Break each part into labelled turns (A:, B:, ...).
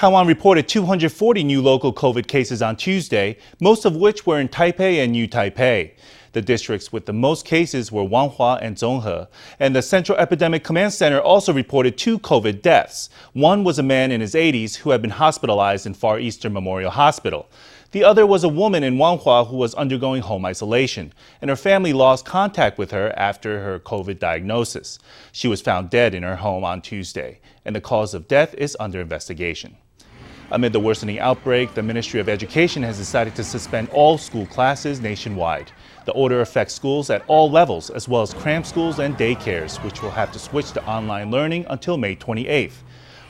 A: Taiwan reported 240 new local COVID cases on Tuesday, most of which were in Taipei and New Taipei. The districts with the most cases were Wanhua and Zhonghe, and the Central Epidemic Command Center also reported two COVID deaths. One was a man in his 80s who had been hospitalized in Far Eastern Memorial Hospital. The other was a woman in Wanhua who was undergoing home isolation, and her family lost contact with her after her COVID diagnosis. She was found dead in her home on Tuesday, and the cause of death is under investigation. Amid the worsening outbreak, the Ministry of Education has decided to suspend all school classes nationwide. The order affects schools at all levels, as well as cram schools and daycares, which will have to switch to online learning until May 28th.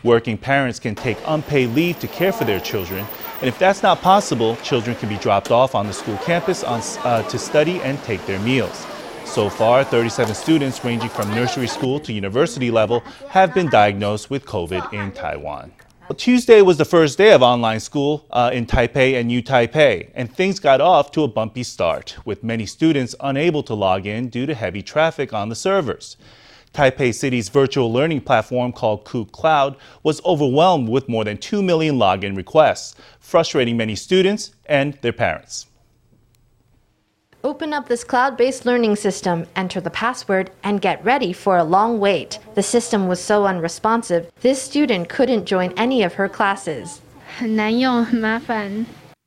A: Working parents can take unpaid leave to care for their children, and if that's not possible, children can be dropped off on the school campus on, uh, to study and take their meals. So far, 37 students ranging from nursery school to university level have been diagnosed with COVID in Taiwan. Tuesday was the first day of online school uh, in Taipei and New Taipei, and things got off to a bumpy start, with many students unable to log in due to heavy traffic on the servers. Taipei City's virtual learning platform called Kook Cloud was overwhelmed with more than 2 million login requests, frustrating many students and their parents.
B: Open up this cloud based learning system, enter the password, and get ready for a long wait. The system was so unresponsive, this student couldn't join any of her classes.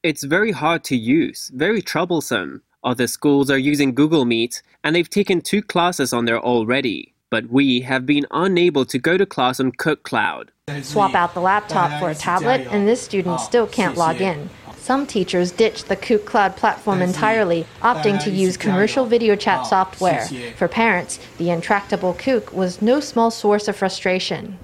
C: It's very hard to use, very troublesome. Other schools are using Google Meet, and they've taken two classes on there already but we have been unable to go to class on Cook Cloud.
B: Swap out the laptop for a tablet, and this student still can't log in. Some teachers ditched the Kook Cloud platform entirely, opting to use commercial video chat software. For parents, the intractable Kook was no small source of frustration.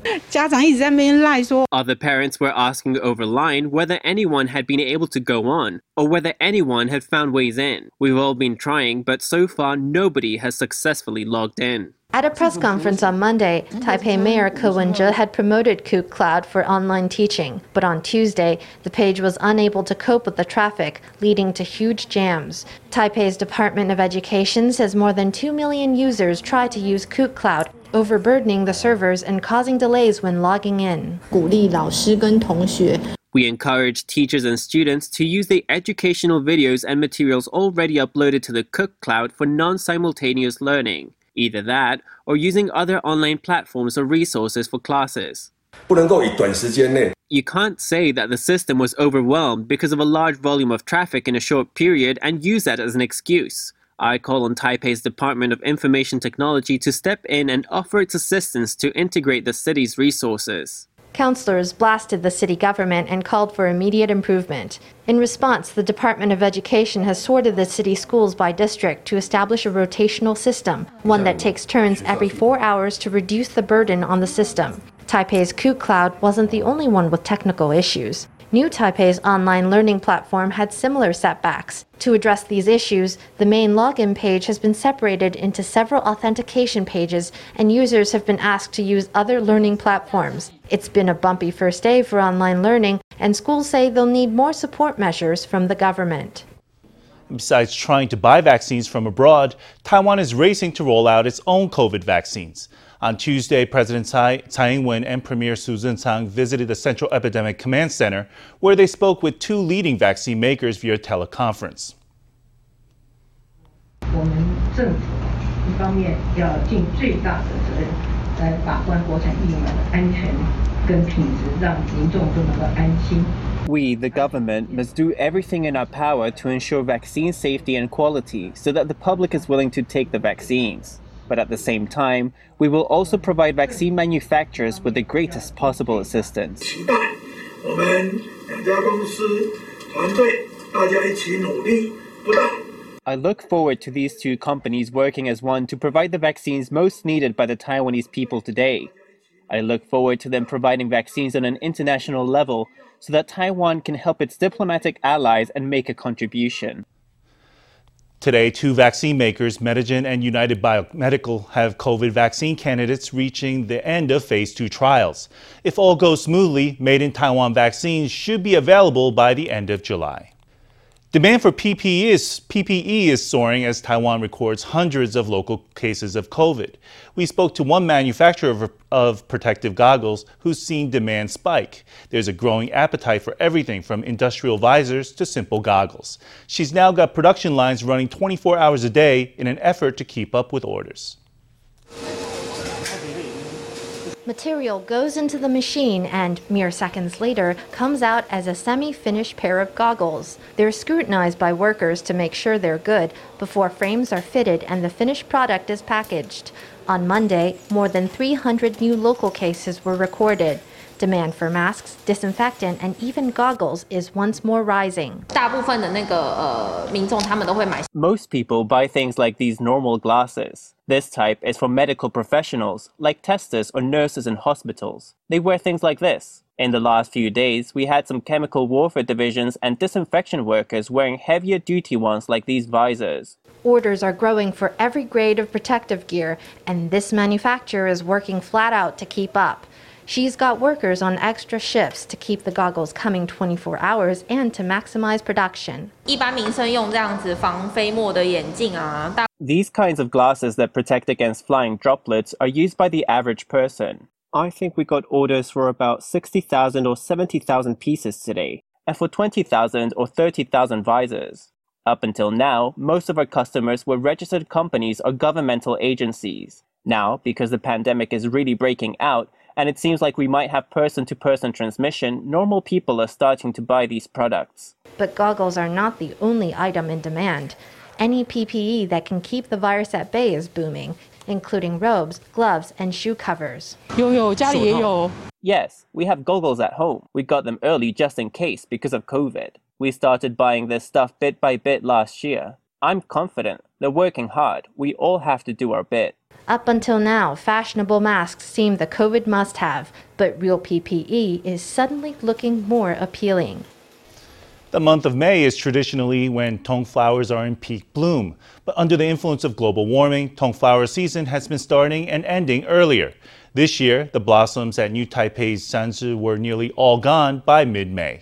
C: Other parents were asking over line whether anyone had been able to go on, or whether anyone had found ways in. We've all been trying, but so far nobody has successfully logged in.
B: At a press conference on Monday, Taipei Mayor Ko Wen-je had promoted Kook Cloud for online teaching, but on Tuesday, the page was unable to cope with the traffic, leading to huge jams. Taipei's Department of Education says more than 2 million users try to use Kook Cloud, overburdening the servers and causing delays when logging in.
C: We encourage teachers and students to use the educational videos and materials already uploaded to the Kook Cloud for non simultaneous learning. Either that, or using other online platforms or resources for classes. You can't say that the system was overwhelmed because of a large volume of traffic in a short period and use that as an excuse. I call on Taipei's Department of Information Technology to step in and offer its assistance to integrate the city's resources.
B: Councillors blasted the city government and called for immediate improvement. In response, the Department of Education has sorted the city schools by district to establish a rotational system, one that takes turns every four hours to reduce the burden on the system. Taipei's Kook Cloud wasn't the only one with technical issues. New Taipei's online learning platform had similar setbacks. To address these issues, the main login page has been separated into several authentication pages, and users have been asked to use other learning platforms. It's been a bumpy first day for online learning, and schools say they'll need more support measures from the government.
A: Besides trying to buy vaccines from abroad, Taiwan is racing to roll out its own COVID vaccines. On Tuesday, President Tsai, Tsai Ing-wen and Premier Su Tseng-chang visited the Central Epidemic Command Center, where they spoke with two leading vaccine makers via teleconference.
C: We, the government, must do everything in our power to ensure vaccine safety and quality so that the public is willing to take the vaccines. But at the same time, we will also provide vaccine manufacturers with the greatest possible assistance. I look forward to these two companies working as one to provide the vaccines most needed by the Taiwanese people today. I look forward to them providing vaccines on an international level so that Taiwan can help its diplomatic allies and make a contribution.
A: Today, two vaccine makers, Medigen and United Biomedical, have COVID vaccine candidates reaching the end of phase two trials. If all goes smoothly, made in Taiwan vaccines should be available by the end of July. Demand for PPE is, PPE is soaring as Taiwan records hundreds of local cases of COVID. We spoke to one manufacturer of, of, protective goggles who's seen demand spike. There's a growing appetite for everything from industrial visors to simple goggles. She's now got production lines running 24 hours a day in an effort to keep up with orders.
B: Material goes into the machine and, mere seconds later, comes out as a semi finished pair of goggles. They're scrutinized by workers to make sure they're good before frames are fitted and the finished product is packaged. On Monday, more than 300 new local cases were recorded. Demand for masks, disinfectant, and even goggles is once more rising.
C: Most people buy things like these normal glasses. This type is for medical professionals, like testers or nurses in hospitals. They wear things like this. In the last few days, we had some chemical warfare divisions and disinfection workers wearing heavier duty ones like these visors.
B: Orders are growing for every grade of protective gear, and this manufacturer is working flat out to keep up. She's got workers on extra shifts to keep the goggles coming 24 hours and to maximize production.
C: These kinds of glasses that protect against flying droplets are used by the average person. I think we got orders for about 60,000 or 70,000 pieces today, and for 20,000 or 30,000 visors. Up until now, most of our customers were registered companies or governmental agencies. Now, because the pandemic is really breaking out, and it seems like we might have person to person transmission, normal people are starting to buy these products.
B: But goggles are not the only item in demand. Any PPE that can keep the virus at bay is booming, including robes, gloves, and shoe covers.
C: Yes, we have goggles at home. We got them early just in case because of COVID. We started buying this stuff bit by bit last year. I'm confident. They're working hard. We all have to do our bit.
B: Up until now, fashionable masks seem the COVID must have, but real PPE is suddenly looking more appealing.
A: The month of May is traditionally when tung flowers are in peak bloom. But under the influence of global warming, tung flower season has been starting and ending earlier. This year, the blossoms at New Taipei's Sanzhi were nearly all gone by mid May.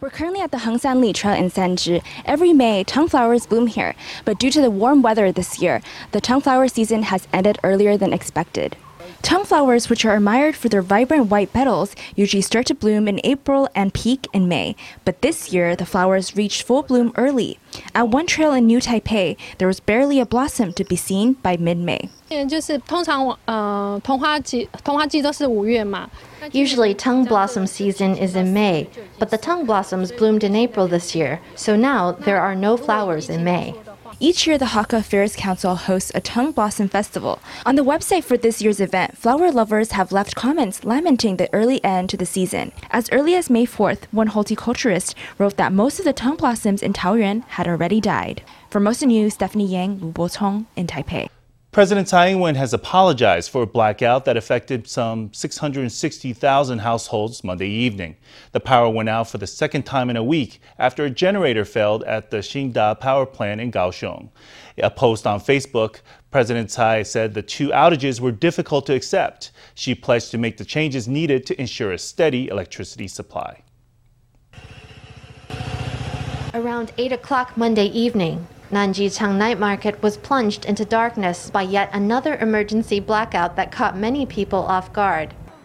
D: We're currently at the Hengshan Li Trail in Sanzhi. Every May, tung flowers bloom here, but due to the warm weather this year, the tung flower season has ended earlier than expected. Tung flowers, which are admired for their vibrant white petals, usually start to bloom in April and peak in May. But this year, the flowers reached full bloom early. At one trail in New Taipei, there was barely a blossom to be seen by mid May.
B: Usually, tung blossom season is in May, but the tung blossoms bloomed in April this year, so now there are no flowers in May.
D: Each year, the Hakka Affairs Council hosts a tung blossom festival. On the website for this year's event, flower lovers have left comments lamenting the early end to the season. As early as May 4th, one horticulturist wrote that most of the tung blossoms in Taoyuan had already died. For Formosa News, Stephanie Yang, Lu Botong in Taipei.
A: President Tsai Ing-wen has apologized for a blackout that affected some 660,000 households Monday evening. The power went out for the second time in a week after a generator failed at the Xingda power plant in Kaohsiung. A post on Facebook, President Tsai said the two outages were difficult to accept. She pledged to make the changes needed to ensure a steady electricity supply.
B: Around 8 o'clock Monday evening, Nanjichang night market was plunged into darkness by yet another emergency blackout that caught many people off guard.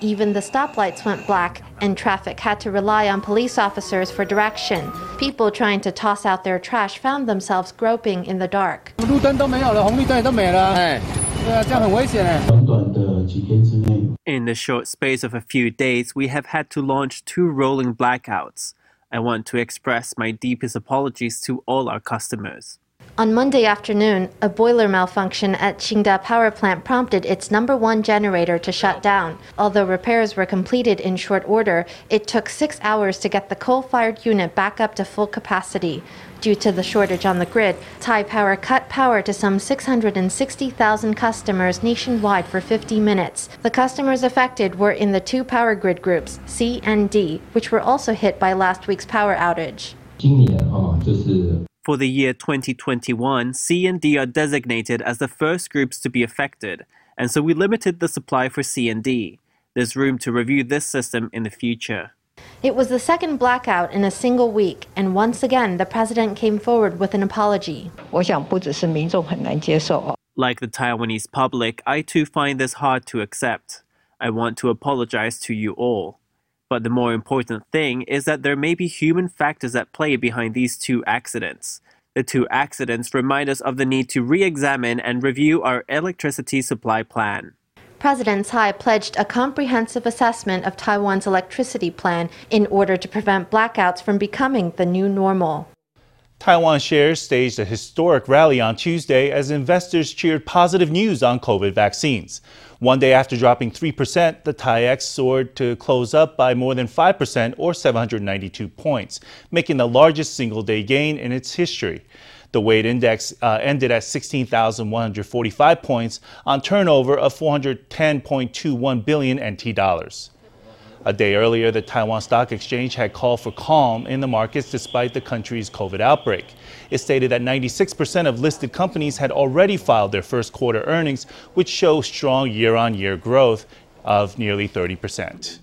B: Even the stoplights went black, and traffic had to rely on police officers for direction. People trying to toss out their trash found themselves groping in the dark.
C: In the short space of a few days, we have had to launch two rolling blackouts. I want to express my deepest apologies to all our customers.
B: On Monday afternoon, a boiler malfunction at Xingda power plant prompted its number one generator to shut down. Although repairs were completed in short order, it took six hours to get the coal fired unit back up to full capacity. Due to the shortage on the grid, Taipower cut power to some 660,000 customers nationwide for 50 minutes. The customers affected were in the two power grid groups, C and D, which were also hit by last week's power outage.
C: For the year 2021, C and D are designated as the first groups to be affected, and so we limited the supply for C and D. There's room to review this system in the future.
B: It was the second blackout in a single week, and once again, the president came forward with an apology.
C: Like the Taiwanese public, I too find this hard to accept. I want to apologize to you all. But the more important thing is that there may be human factors at play behind these two accidents. The two accidents remind us of the need to re examine and review our electricity supply plan.
B: President Tsai pledged a comprehensive assessment of Taiwan's electricity plan in order to prevent blackouts from becoming the new normal.
A: Taiwan shares staged a historic rally on Tuesday as investors cheered positive news on COVID vaccines. One day after dropping 3%, the TAIEX soared to close up by more than 5% or 792 points, making the largest single day gain in its history. The weight index uh, ended at 16,145 points on turnover of 410.21 billion NT dollars. A day earlier, the Taiwan Stock Exchange had called for calm in the markets despite the country's COVID outbreak. It stated that 96% of listed companies had already filed their first quarter earnings, which show strong year on year growth of nearly 30%.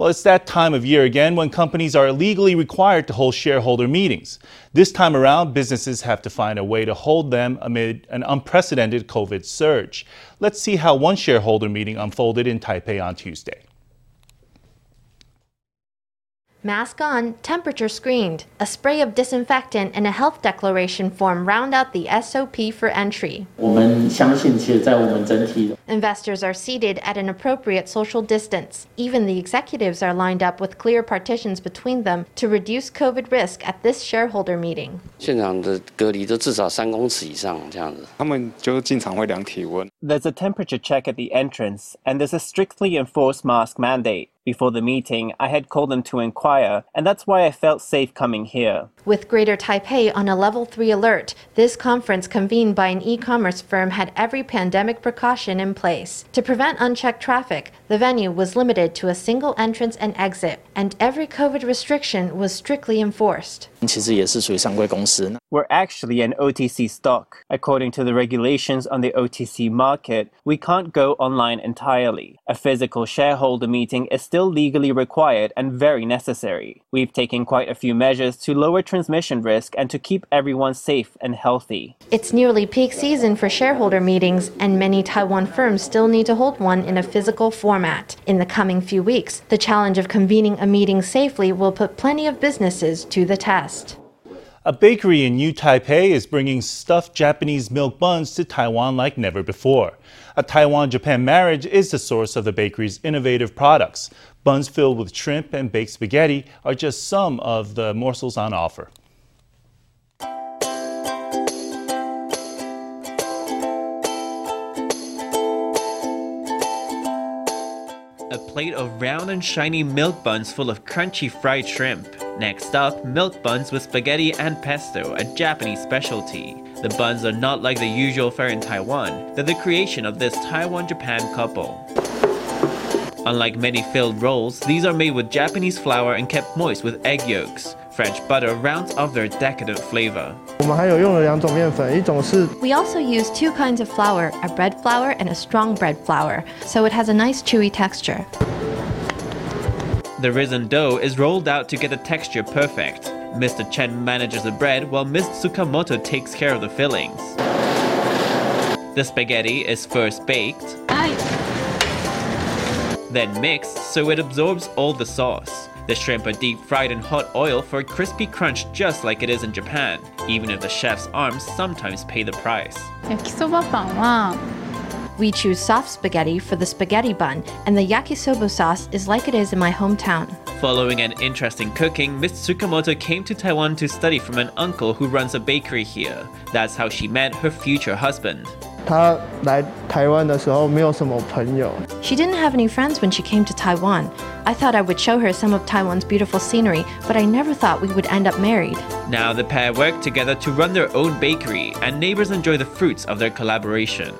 A: Well, it's that time of year again when companies are legally required to hold shareholder meetings. This time around, businesses have to find a way to hold them amid an unprecedented COVID surge. Let's see how one shareholder meeting unfolded in Taipei on Tuesday.
B: Mask on, temperature screened. A spray of disinfectant and a health declaration form round out the SOP for entry. Investors are seated at an appropriate social distance. Even the executives are lined up with clear partitions between them to reduce COVID risk at this shareholder meeting. There's
C: a temperature check at the entrance, and there's a strictly enforced mask mandate. Before the meeting, I had called them to inquire, and that's why I felt safe coming here.
B: With Greater Taipei on a level 3 alert, this conference convened by an e commerce firm had every pandemic precaution in place. To prevent unchecked traffic, the venue was limited to a single entrance and exit, and every COVID restriction was strictly enforced.
C: We're actually an OTC stock. According to the regulations on the OTC market, we can't go online entirely. A physical shareholder meeting is still legally required and very necessary. We've taken quite a few measures to lower transmission risk and to keep everyone safe and healthy.
B: It's nearly peak season for shareholder meetings, and many Taiwan firms still need to hold one in a physical format. In the coming few weeks, the challenge of convening a meeting safely will put plenty of businesses to the test.
A: A bakery in New Taipei is bringing stuffed Japanese milk buns to Taiwan like never before. A Taiwan Japan marriage is the source of the bakery's innovative products. Buns filled with shrimp and baked spaghetti are just some of the morsels on offer.
C: A plate of round and shiny milk buns full of crunchy fried shrimp. Next up, milk buns with spaghetti and pesto, a Japanese specialty. The buns are not like the usual fare in Taiwan, they're the creation of this Taiwan-Japan couple. Unlike many filled rolls, these are made with Japanese flour and kept moist with egg yolks. French butter rounds off their decadent flavor.
B: We also use two kinds of flour, a bread flour and a strong bread flour, so it has a nice chewy texture.
C: The risen dough is rolled out to get the texture perfect. Mr. Chen manages the bread while Ms. Tsukamoto takes care of the fillings. The spaghetti is first baked, then mixed so it absorbs all the sauce. The shrimp are deep fried in hot oil for a crispy crunch just like it is in Japan, even if the chef's arms sometimes pay the price.
B: We choose soft spaghetti for the spaghetti bun, and the yakisoba sauce is like it is in my hometown.
C: Following an interest in cooking, Miss Tsukamoto came to Taiwan to study from an uncle who runs a bakery here. That's how she met her future husband.
B: She didn't have any friends when she came to Taiwan. I thought I would show her some of Taiwan's beautiful scenery, but I never thought we would end up married.
C: Now the pair work together to run their own bakery, and neighbors enjoy the fruits of their collaboration.